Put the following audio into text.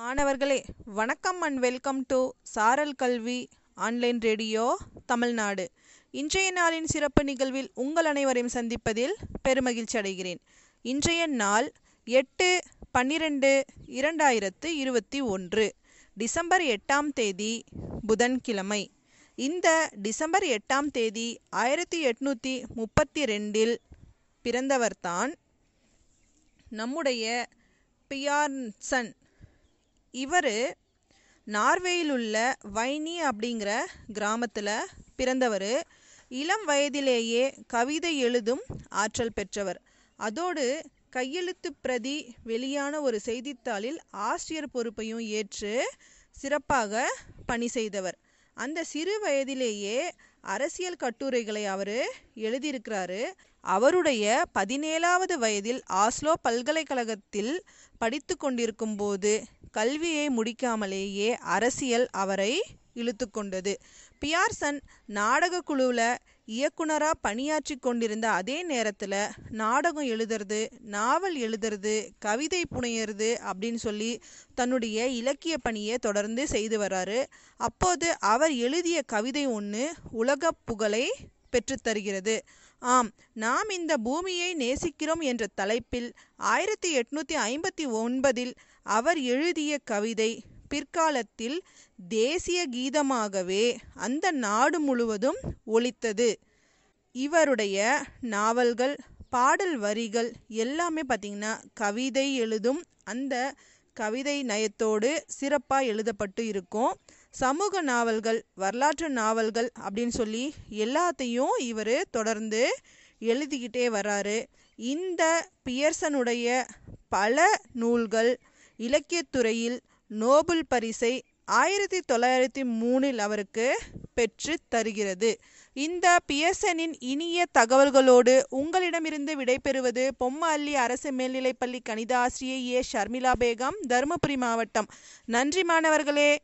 மாணவர்களே வணக்கம் and welcome to சாரல் கல்வி ஆன்லைன் ரேடியோ தமிழ்நாடு. இன்றைய நாளின் சிறப்பு நிகழ்வில் உங்கள் அனைவரையும் சந்திப்பதில் பெருமகிழ்ச்சி அடைகிறேன். இன்றைய நாள் எட்டு பன்னிரெண்டு இரண்டாயிரத்து இருபத்தி ஒன்று டிசம்பர் எட்டாம் தேதி புதன்கிழமை. இந்த டிசம்பர் எட்டாம் தேதி ஆயிரத்தி எட்நூற்றி முப்பத்தி ரெண்டில் பிறந்தவர்தான் நம்முடைய பியார்சன் இவர் நார்வேயில் உள்ள வைனி அப்படிங்கிற கிராமத்தில் பிறந்தவர். இளம் வயதிலேயே கவிதை எழுதும் ஆற்றல் பெற்றவர். அதோடு கையெழுத்து பிரதி வெளியான ஒரு செய்தித்தாளில் ஆசிரியர் பொறுப்பையும் ஏற்று சிறப்பாக பணி செய்தவர். அந்த சிறு வயதிலேயே அரசியல் கட்டுரைகளை அவர் எழுதியிருக்கிறாரு. அவருடைய பதினேழாவது வயதில் ஆஸ்லோ பல்கலைக்கழகத்தில் படித்து கொண்டிருக்கும் போது கல்வியை முடிக்காமலேயே அரசியல் அவரை இழுத்து கொண்டது பியார்சன் நாடக குழுவில் இயக்குனராக பணியாற்றி கொண்டிருந்த அதே நேரத்தில் நாடகம் எழுதுறது நாவல் எழுதுறது கவிதை புனையிறது அப்படின்னு சொல்லி தன்னுடைய இலக்கிய பணியை தொடர்ந்து செய்து வர்றாரு அப்போது அவர் எழுதிய கவிதை ஒன்று உலக புகழை பெற்றுத்தருகிறது. ஆம் நாம் இந்த பூமியை நேசிக்கிறோம் என்ற தலைப்பில் ஆயிரத்தி எட்நூத்தி ஐம்பத்தி ஒன்பதில் அவர் எழுதிய கவிதை பிற்காலத்தில் தேசிய கீதமாகவே அந்த நாடு முழுவதும் ஒலித்தது. இவருடைய நாவல்கள் பாடல் வரிகள் எல்லாமே பார்த்திங்கன்னா கவிதை எழுதும் அந்த கவிதை நயத்தோடு சிறப்பாக எழுதப்பட்டு இருக்கும். சமூக நாவல்கள் வரலாற்று நாவல்கள் அப்படின்னு சொல்லி எல்லாத்தையும் இவர் தொடர்ந்து எழுதிக்கிட்டே வர்றாரு இந்த பியர்சனுடைய பல நூல்கள் இலக்கியத்துறையில் நோபல் பரிசை ஆயிரத்தி தொள்ளாயிரத்தி மூணில் அவருக்கு பெற்று தருகிறது. இந்த பியர்சனின் இனிய தகவல்களோடு உங்களிடமிருந்து விடைபெறுவது பொம்மஅள்ளி அரசு மேல்நிலைப்பள்ளி கணித ஆசிரியை ஏ. ஷர்மிளா பேகம் தருமபுரி மாவட்டம். நன்றி மாணவர்களே.